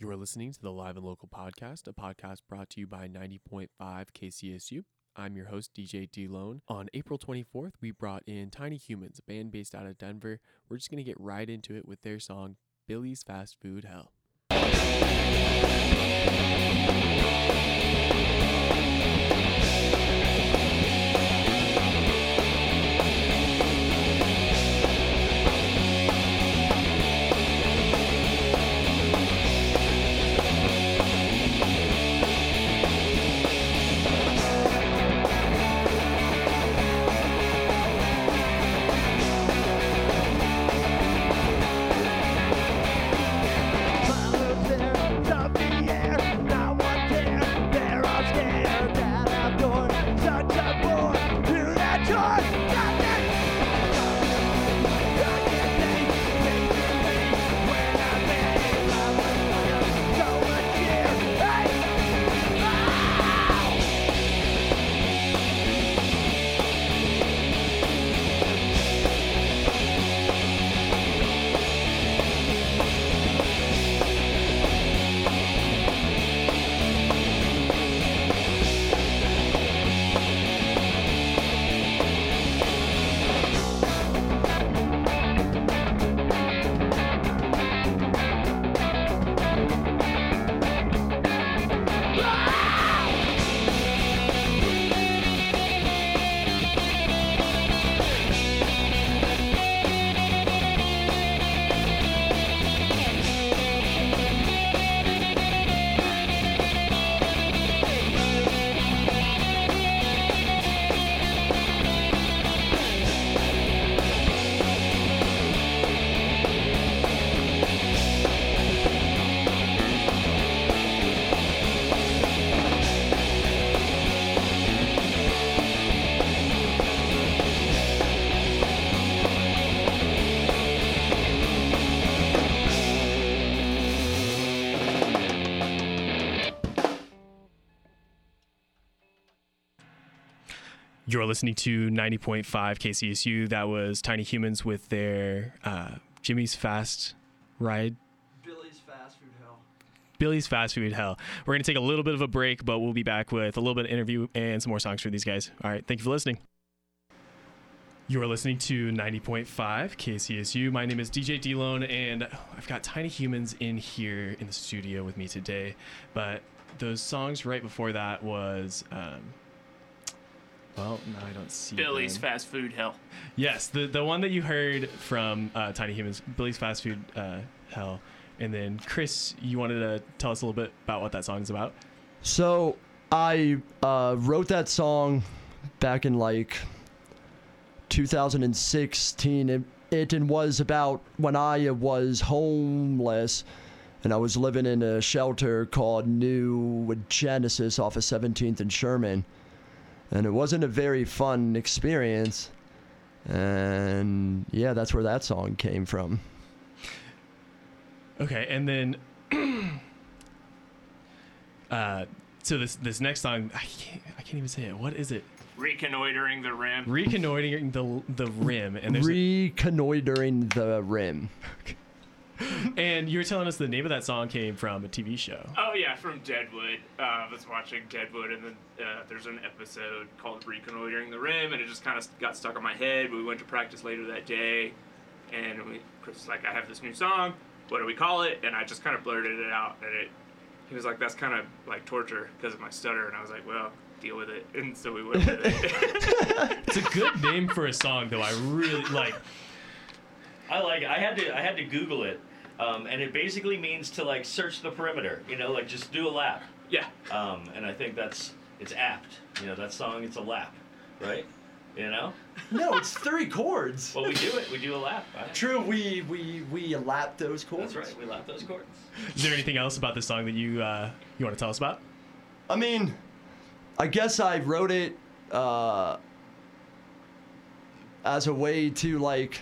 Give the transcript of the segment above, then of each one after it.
You are listening to the Live and Local podcast, a podcast brought to you by 90.5 KCSU. I'm your host, DJ D Lone. On April 24th, we brought in Tiny Humans, a band based out of Denver. We're just going to get right into it with their song, Billy's Fast Food Hell. You're listening to 90.5 KCSU. That was Tiny Humans with their uh, Jimmy's Fast Ride. Billy's Fast Food Hell. Billy's Fast Food Hell. We're going to take a little bit of a break, but we'll be back with a little bit of interview and some more songs for these guys. All right. Thank you for listening. You are listening to 90.5 KCSU. My name is DJ D-Lone, and I've got Tiny Humans in here in the studio with me today. But those songs right before that was. Um, well, no, I don't see. Billy's them. Fast Food Hell. Yes, the the one that you heard from uh, Tiny Humans, Billy's Fast Food uh, Hell, and then Chris, you wanted to tell us a little bit about what that song is about. So I uh, wrote that song back in like 2016. It, it and was about when I was homeless and I was living in a shelter called New Genesis off of 17th and Sherman. And it wasn't a very fun experience. And yeah, that's where that song came from. Okay, and then uh, so this this next song, I can't I can't even say it. What is it? Reconnoitering the rim. Reconnoitering the the rim, and there's a- Reconnoitering the rim. and you were telling us the name of that song came from a TV show. Oh yeah, from Deadwood. Uh, I was watching Deadwood, and then uh, there's an episode called "Reconnoitering the Rim," and it just kind of got stuck in my head. We went to practice later that day, and we, Chris was like, "I have this new song. What do we call it?" And I just kind of blurted it out, and it. He was like, "That's kind of like torture because of my stutter," and I was like, "Well, deal with it." And so we went with it. It's a good name for a song, though. I really like. I like. It. I had to. I had to Google it, um, and it basically means to like search the perimeter. You know, like just do a lap. yeah. Um, and I think that's it's apt. You know, that song. It's a lap, right? You know. No, it's three chords. Well, we do it. We do a lap. Right? True, we we we lap those chords. That's right. We lap those chords. Is there anything else about this song that you uh, you want to tell us about? I mean, I guess I wrote it uh, as a way to like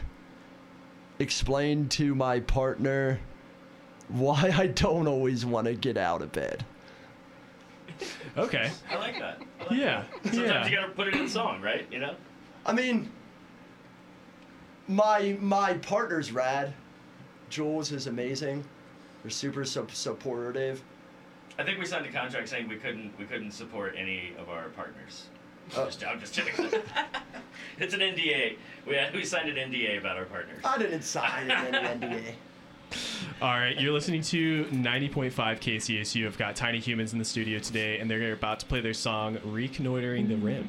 explain to my partner why I don't always want to get out of bed. Okay. I like that. I like Yeah. that. Sometimes Yeah. you gotta put it in song, right? You know. I mean, my my partner's rad. Jules is amazing. They're super su- supportive. I think we signed a contract saying we couldn't we couldn't support any of our partners. Oh. Just, I'm just kidding. it's an NDA. We uh, we signed an NDA about our partners. I didn't sign any NDA. All right, you're listening to 90.5 KCSU. I've got Tiny Humans in the studio today, and they're about to play their song Reconnoitering the mm-hmm. Rim.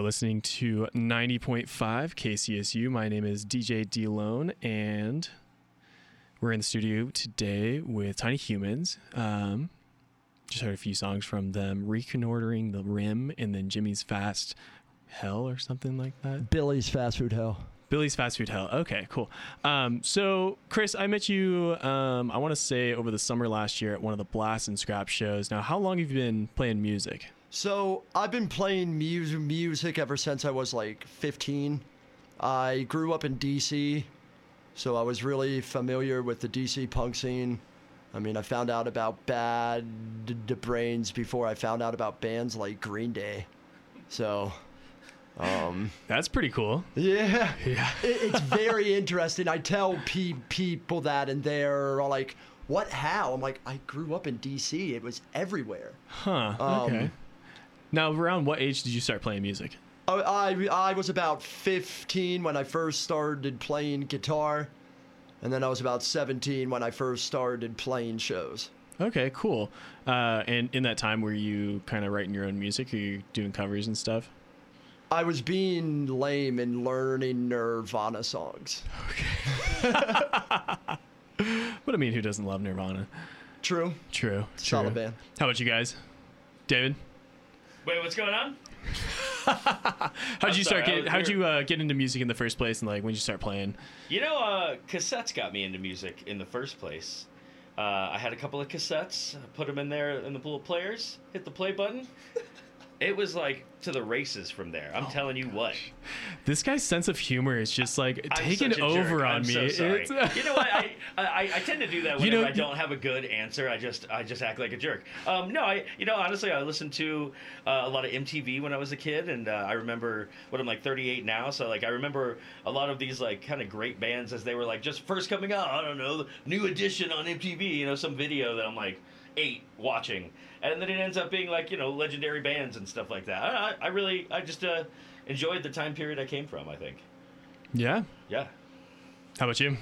You're listening to 90.5 KCSU. My name is DJ D Lone, and we're in the studio today with Tiny Humans. Um, just heard a few songs from them Reconnoitering the Rim and then Jimmy's Fast Hell or something like that. Billy's Fast Food Hell. Billy's Fast Food Hell. Okay, cool. Um, so, Chris, I met you, um, I want to say, over the summer last year at one of the Blast and Scrap shows. Now, how long have you been playing music? So I've been playing mu- music ever since I was like 15. I grew up in DC, so I was really familiar with the DC punk scene. I mean, I found out about Bad D- Brains before I found out about bands like Green Day. So, um, That's pretty cool. yeah, Yeah. it, it's very interesting. I tell pe- people that, and they're all like, "What? How?" I'm like, "I grew up in DC. It was everywhere." Huh. Um, okay. Now, around what age did you start playing music? I, I, I was about 15 when I first started playing guitar, and then I was about 17 when I first started playing shows. Okay, cool. Uh, and in that time, were you kind of writing your own music? Are you doing covers and stuff? I was being lame and learning Nirvana songs. Okay. but I mean, who doesn't love Nirvana? True. True. Solid true. band. How about you guys? David, Wait, what's going on? how'd I'm you sorry, start I get? How'd you uh, get into music in the first place? And like, when did you start playing? You know, uh, cassettes got me into music in the first place. Uh, I had a couple of cassettes, put them in there in the little players, hit the play button. It was like to the races from there. Oh I'm telling you what. This guy's sense of humor is just like I'm taking over on me. So you know what? I, I I tend to do that You whenever know- I don't have a good answer. I just I just act like a jerk. Um, no, I you know honestly I listened to uh, a lot of MTV when I was a kid, and uh, I remember what I'm like 38 now. So like I remember a lot of these like kind of great bands as they were like just first coming out. I don't know, the new edition on MTV. You know, some video that I'm like eight watching, and then it ends up being like you know legendary bands and stuff like that. I, I, I really I just uh, enjoyed the time period I came from. I think. yeah. Yeah. How about you?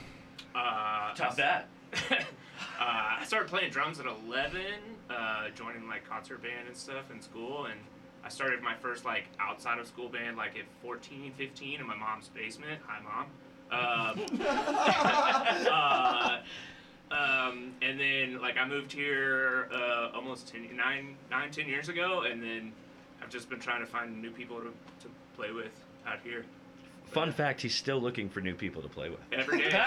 Uh, Top that. uh, I started playing drums at 11, uh, joining like concert band and stuff in school, and I started my first like outside of school band like at 14, 15 in my mom's basement. Hi, mom. Um, uh, um, and then like I moved here uh, almost 10, nine, nine, 10 years ago, and then I've just been trying to find new people to, to play with out here. Fun fact: He's still looking for new people to play with. Every day.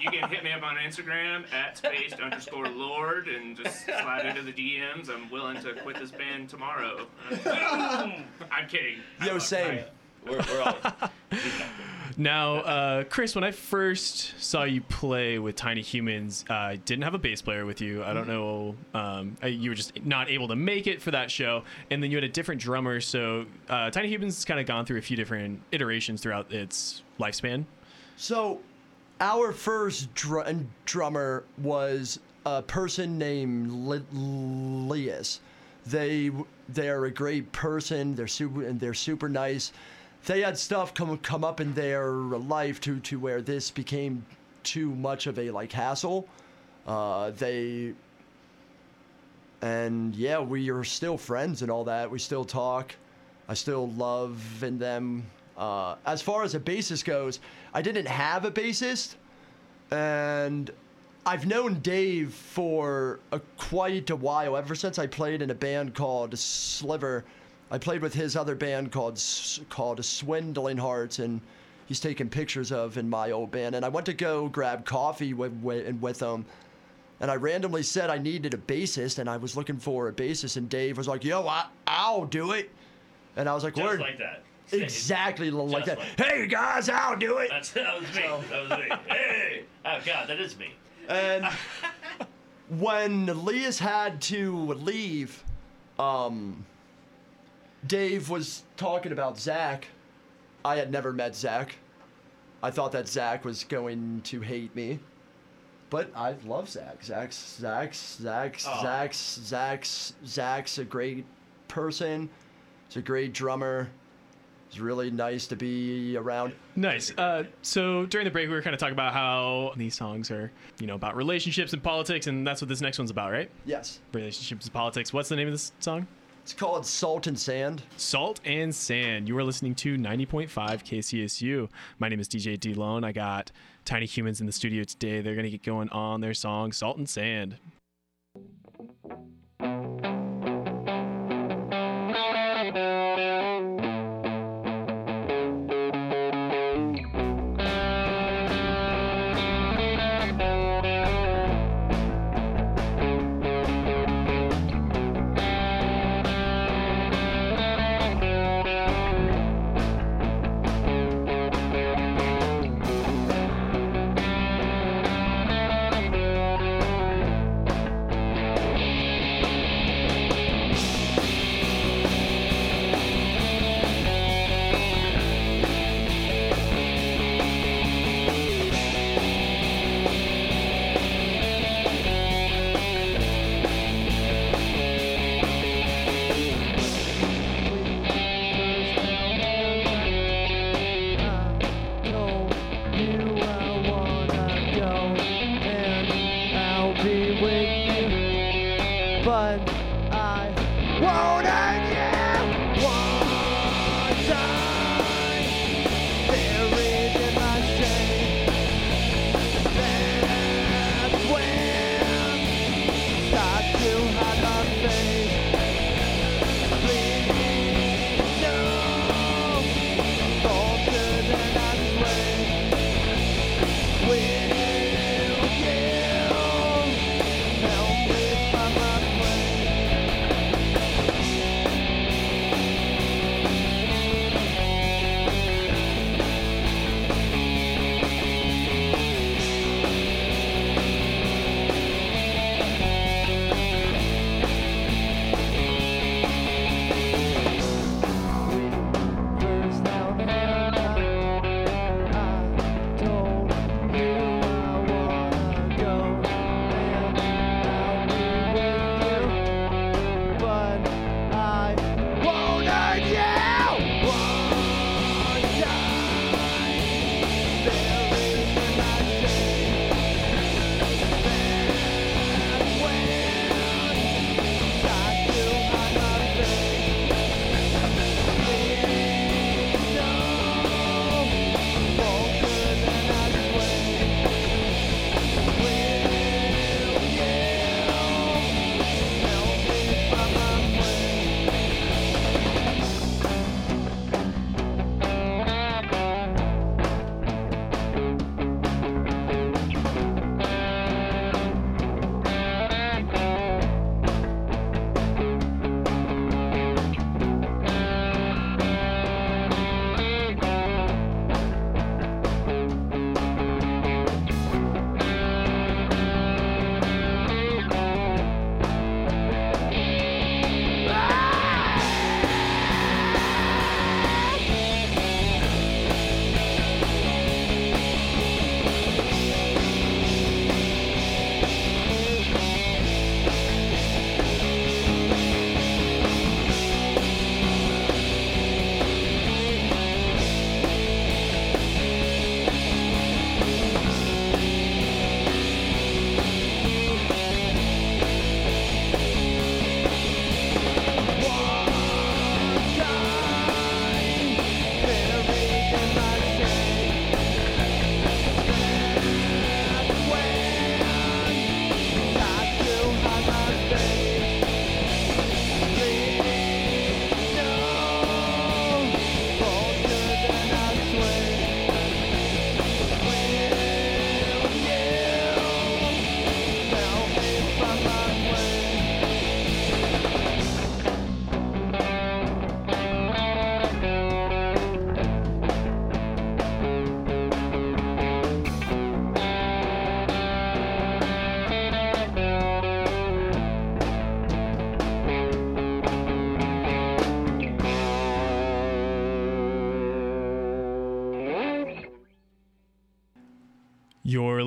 you can hit me up on Instagram at spaced underscore lord and just slide into the DMs. I'm willing to quit this band tomorrow. I'm kidding. I Yo, love- same. We're, we're all. Now, uh, Chris, when I first saw you play with Tiny Humans, uh, I didn't have a bass player with you. I don't know. Um, uh, you were just not able to make it for that show. And then you had a different drummer. So uh, Tiny Humans has kind of gone through a few different iterations throughout its lifespan. So, our first dr- drummer was a person named Li- Lias. They they are a great person. They're super and they're super nice. They had stuff come come up in their life to to where this became too much of a like hassle. Uh, they and yeah, we are still friends and all that. We still talk. I still love in them. Uh, as far as a bassist goes, I didn't have a bassist, and I've known Dave for a, quite a while. Ever since I played in a band called Sliver, I played with his other band called called Swindling Hearts, and he's taken pictures of in my old band. And I went to go grab coffee with with, with him. And I randomly said I needed a bassist, and I was looking for a bassist, and Dave was like, "Yo, I, I'll do it." And I was like, Just "Word." like that. Exactly like that. like- hey guys, I'll do it. That's, that was me. That was me. Hey! Oh, God, that is me. And when Elias had to leave, um, Dave was talking about Zach. I had never met Zach. I thought that Zach was going to hate me. But I love Zach. Zach's Zach's Zach's Aw. Zach's Zach's Zach's a great person. He's a great drummer. It's really nice to be around. Nice. Uh, so during the break, we were kind of talking about how these songs are, you know, about relationships and politics, and that's what this next one's about, right? Yes. Relationships and politics. What's the name of this song? It's called Salt and Sand. Salt and Sand. You are listening to 90.5 KCSU. My name is DJ D Lone. I got Tiny Humans in the studio today. They're going to get going on their song Salt and Sand.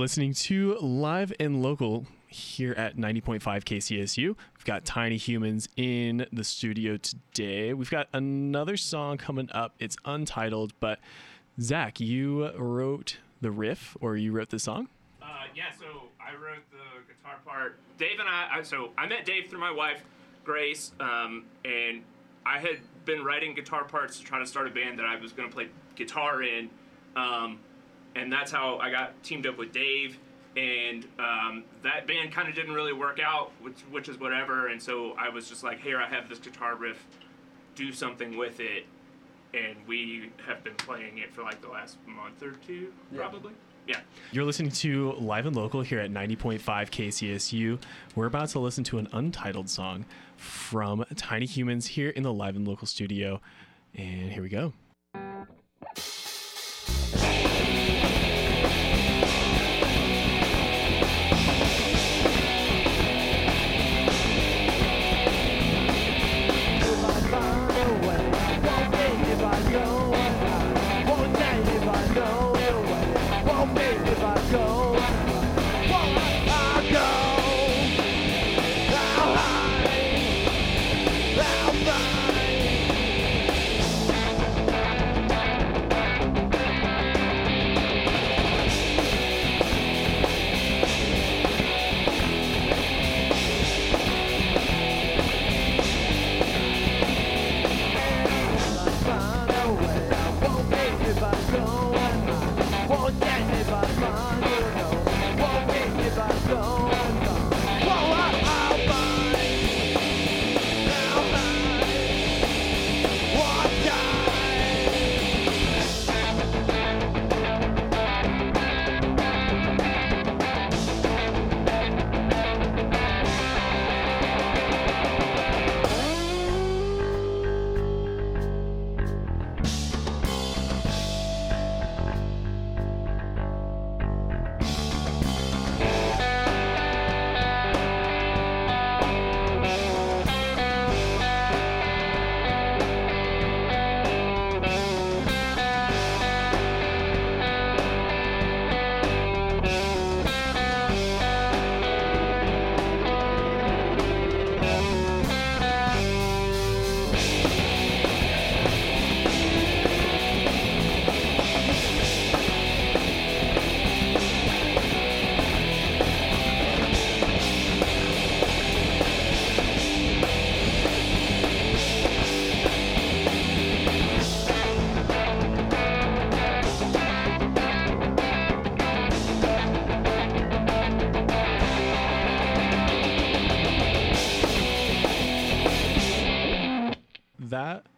Listening to Live and Local here at 90.5 KCSU. We've got Tiny Humans in the studio today. We've got another song coming up. It's untitled, but Zach, you wrote the riff or you wrote the song? Uh, yeah, so I wrote the guitar part. Dave and I, I so I met Dave through my wife, Grace, um, and I had been writing guitar parts to try to start a band that I was going to play guitar in, um, and that's how I got teamed up with Dave. And um, that band kind of didn't really work out, which which is whatever. And so I was just like, here, I have this guitar riff, do something with it. And we have been playing it for like the last month or two, probably. Yeah. You're listening to Live and Local here at 90.5 KCSU. We're about to listen to an untitled song from Tiny Humans here in the Live and Local studio. And here we go.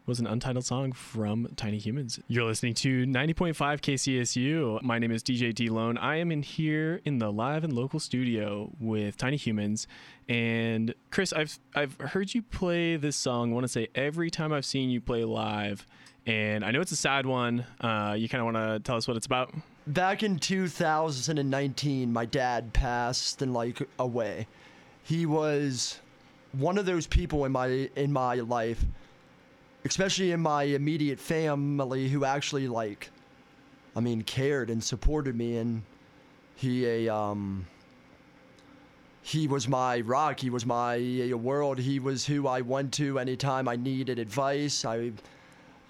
Was an untitled song from Tiny Humans. You're listening to 90.5 KCSU. My name is DJ D Lone. I am in here in the live and local studio with Tiny Humans. And Chris, I've I've heard you play this song. I want to say every time I've seen you play live, and I know it's a sad one. Uh, you kind of want to tell us what it's about? Back in 2019, my dad passed and like away. He was one of those people in my in my life, especially in my immediate family, who actually like, I mean, cared and supported me, and he a um. He was my rock. He was my world. He was who I went to anytime I needed advice. I,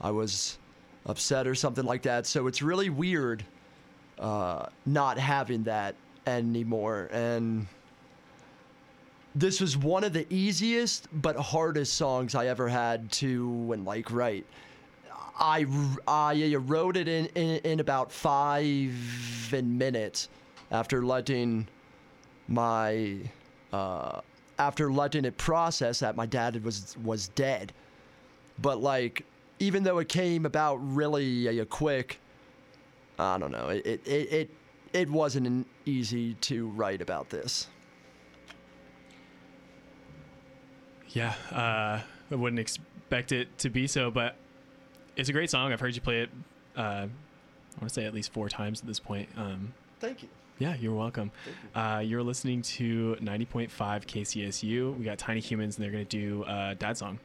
I was upset or something like that. So it's really weird uh, not having that anymore. And this was one of the easiest but hardest songs I ever had to and like write. I, I wrote it in, in, in about five minutes after letting my uh, after letting it process that my dad was was dead. But like even though it came about really uh, quick, I don't know. It it it it, it wasn't easy to write about this. Yeah, uh, I wouldn't expect it to be so, but it's a great song. I've heard you play it. Uh, I want to say at least four times at this point. Um, Thank you. yeah, you're welcome. Uh, you're listening to 90.5 KCSU. We got Tiny Humans, and they're going to do uh, Dad Song.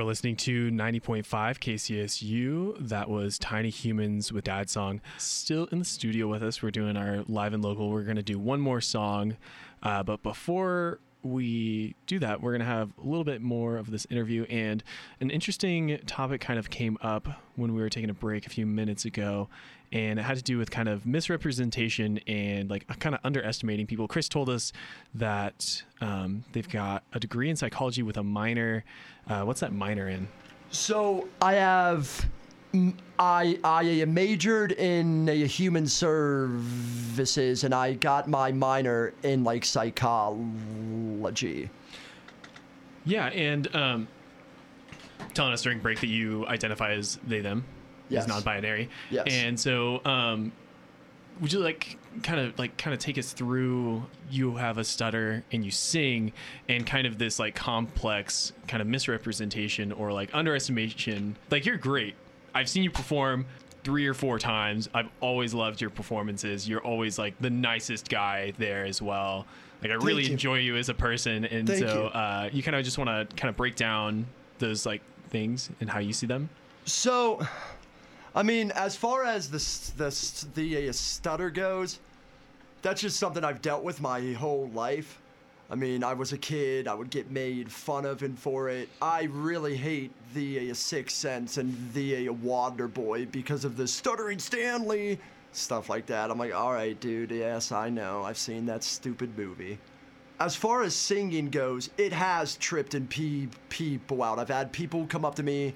You're listening to 90.5 KCSU. That was Tiny Humans with Dad Song. Still in the studio with us. We're doing our live and local. We're going to do one more song. Uh, but before we do that, we're going to have a little bit more of this interview. And an interesting topic kind of came up when we were taking a break a few minutes ago. And it had to do with kind of misrepresentation and like kind of underestimating people. Chris told us that um, they've got a degree in psychology with a minor. Uh, what's that minor in? So I have, I I majored in uh, human services, and I got my minor in like psychology. Yeah, and um, telling us during break that you identify as they them, Yes. as non-binary. Yes. And so, um, would you like kind of like kind of take us through? You have a stutter and you sing, and kind of this like complex kind of misrepresentation or like underestimation. Like you're great. I've seen you perform three or four times. I've always loved your performances. You're always like the nicest guy there as well. Like I really you. enjoy you as a person, and Thank so you. uh, you kind of just want to kind of break down those like things and how you see them. So, I mean, as far as the the the uh, stutter goes, that's just something I've dealt with my whole life. I mean, I was a kid. I would get made fun of and for it. I really hate the uh, Sixth Sense and the uh, Water Boy because of the stuttering Stanley stuff like that. I'm like, all right, dude. Yes, I know. I've seen that stupid movie. As far as singing goes, it has tripped and pee people out. I've had people come up to me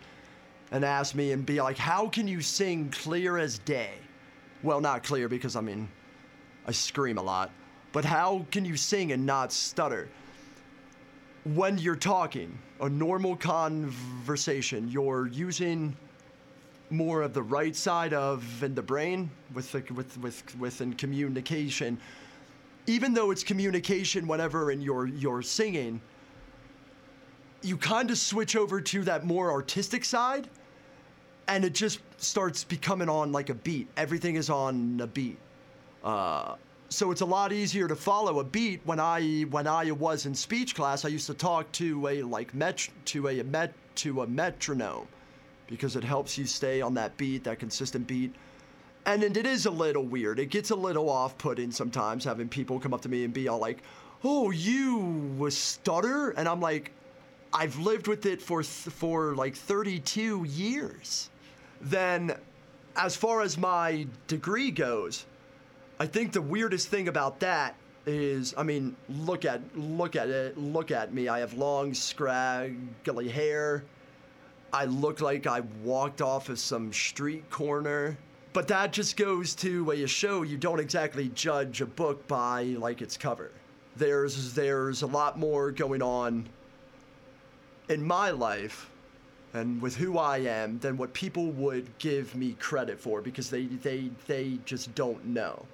and ask me and be like, "How can you sing clear as day?" Well, not clear because I mean, I scream a lot, but how can you sing and not stutter? When you're talking, a normal conversation, you're using more of the right side of the brain with the, with with within communication. Even though it's communication, whenever in your your singing, you kind of switch over to that more artistic side and it just starts becoming on like a beat. Everything is on a beat. Uh, so it's a lot easier to follow a beat when i when i was in speech class. I used to talk to a like met to a met to a metronome because it helps you stay on that beat that consistent beat. And it it is a little weird. It gets a little off-putting sometimes having people come up to me and be all like, "Oh, you stutter," and I'm like, "I've lived with it for th- for like 32 years." Then, as far as my degree goes, I think the weirdest thing about that is, I mean, look at look at it, look at me. I have long, scraggly hair. I look like I walked off of some street corner. But that just goes to a show you don't exactly judge a book by like its cover. There's there's a lot more going on in my life and with who I am than what people would give me credit for because they they they just don't know.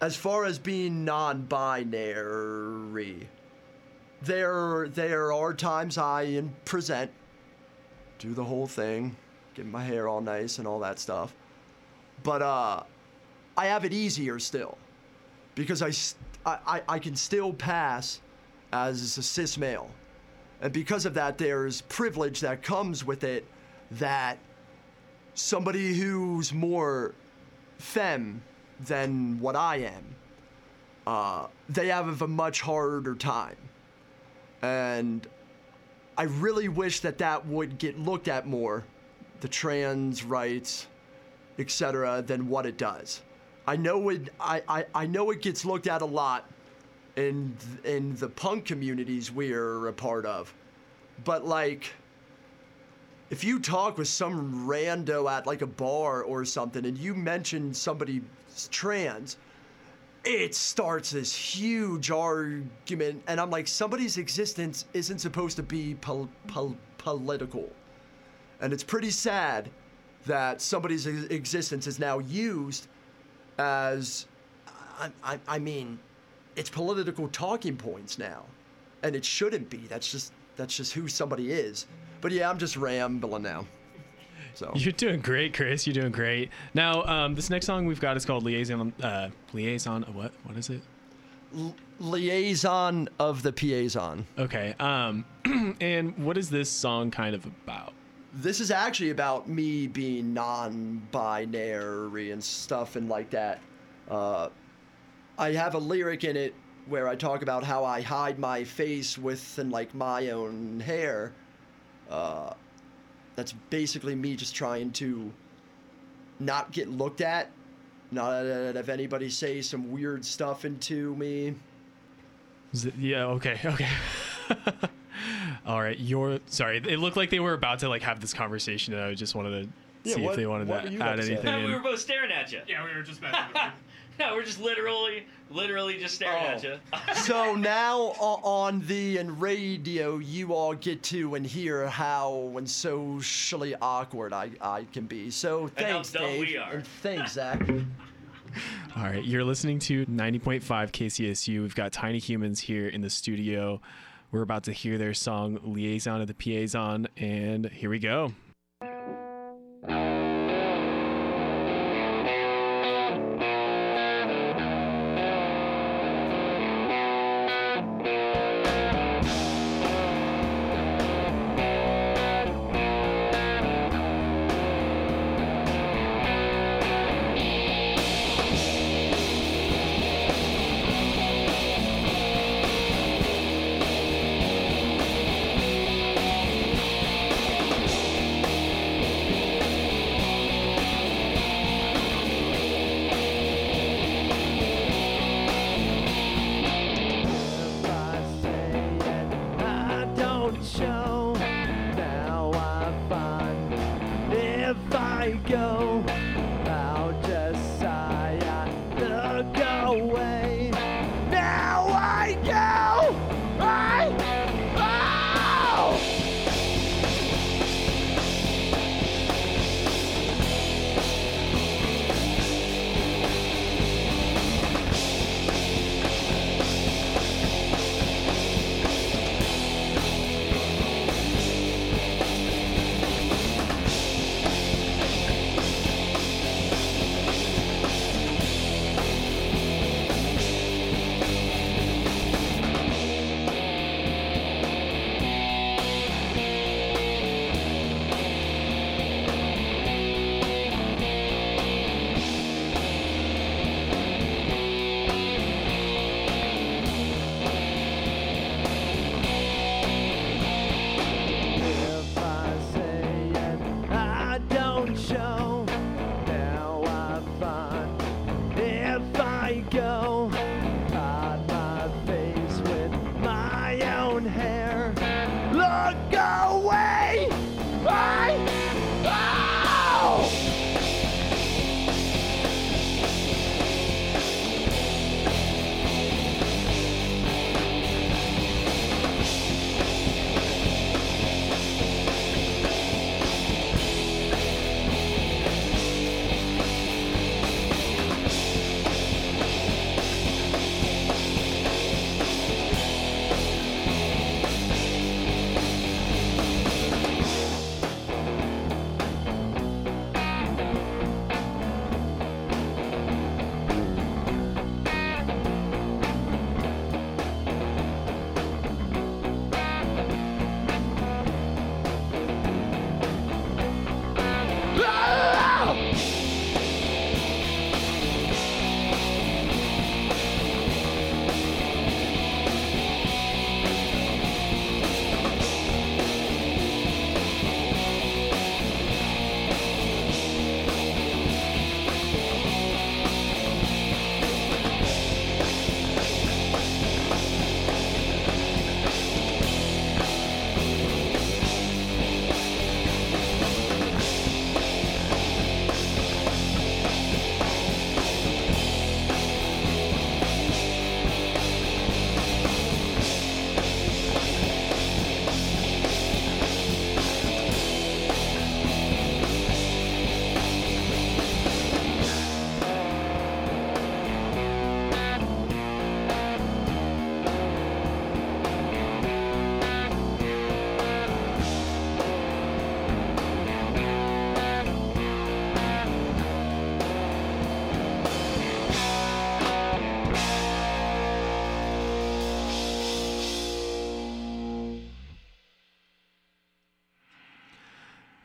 As far as being non-binary, there there are times I in- present do the whole thing, get my hair all nice and all that stuff. But uh, I have it easier still because I I, I can still pass as a cis male. And because of that, there's privilege that comes with it that somebody who's more femme than what I am, uh, they have a much harder time. And I really wish that that would get looked at more, the trans rights, etc., than what it does. I know it. I, I, I know it gets looked at a lot in in the punk communities we're a part of, but like, if you talk with some rando at like a bar or something, and you mention somebody's trans, it starts this huge argument, and I'm like, somebody's existence isn't supposed to be pol- pol- political, and it's pretty sad that somebody's existence is now used as, I, I, I mean, it's political talking points now, and it shouldn't be. That's just that's just who somebody is. But yeah, I'm just rambling now. So You're doing great, Chris. You're doing great. Now, um, this next song we've got is called "Liaison." Uh, liaison. What? What is it? L- liaison of the Piazon. Okay. Um, and what is this song kind of about? This is actually about me being non-binary and stuff and like that. Uh, I have a lyric in it where I talk about how I hide my face within like my own hair. Uh, that's basically me just trying to not get looked at. Not if anybody says some weird stuff into me. Is it, yeah. Okay. Okay. All right. You're sorry. It looked like they were about to like have this conversation, and I just wanted to Yeah, see what- if they wanted to add about to anything. we were both staring at you. Yeah, we were just messing with you. No, we're just literally, literally just staring at Oh. you. so now o- on the and radio, you all get to and hear how and socially awkward I, I can be. So And how thanks, dumb Dave. we are. And thanks, Zach. All right. You're listening to 90.5 KCSU. We've got Tiny Humans here in the studio. We're about to hear their song "Liaison of the Piazon," and here we go.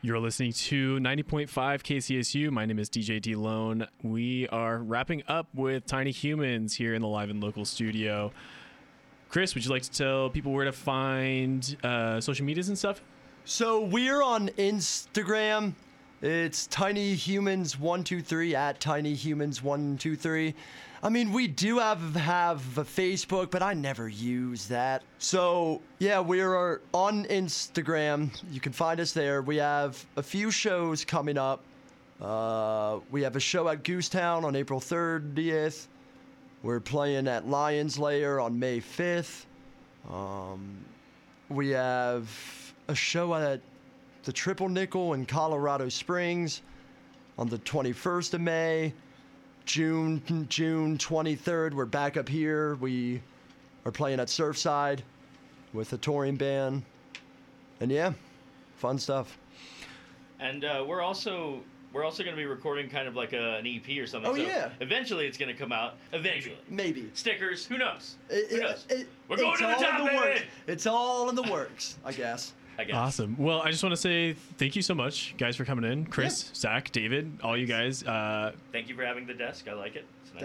You're listening to 90.5 KCSU. My name is DJ D. We are wrapping up with Tiny Humans here in the live and local studio. Chris, would you like to tell people where to find uh, social medias and stuff? So we're on Instagram. It's tinyhumans123 at tinyhumans123. I mean, we do have have a Facebook, but I never use that. So yeah, we're on Instagram. You can find us there. We have a few shows coming up. Uh, we have a show at Goosetown on April 30th. We're playing at Lions Lair on May 5th. Um, we have a show at the Triple Nickel in Colorado Springs on the 21st of May. June June 23rd, we're back up here. We are playing at Surfside with a touring band. And yeah, fun stuff. And uh, we're also we're also going to be recording kind of like a, an EP or something. Oh, so yeah. Eventually, it's going to come out. Eventually, Maybe. stickers. Who knows? It- Who knows? it- We're going to the top, in the works. It's all in the works, I guess. I guess. Awesome. Well, I just want to say thank you so much, guys, for coming in. Chris, Zach, David, all you guys. Uh, Thank you for having the desk. I like it. It's a nice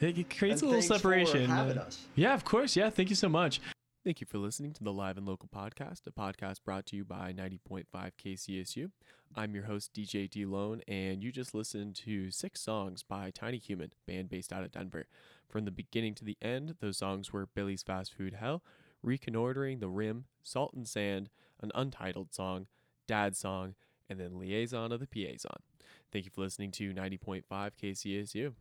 Thank you. it creates And a little thanks for separation. having Uh. Yeah, of course. Yeah, thank you so much. Thank you for listening to the Live and Local podcast, a podcast brought to you by 90.5 KCSU. I'm your host, DJ D Lone, and you just listened to six songs by Tiny Human, band based out of Denver. From the beginning to the end, those songs were Billy's Fast Food Hell, Reconnoitering the Rim, Salt and Sand, an untitled song, Dad Song, and then Liaison of the Piazon. Thank you for listening to 90.5 KCSU.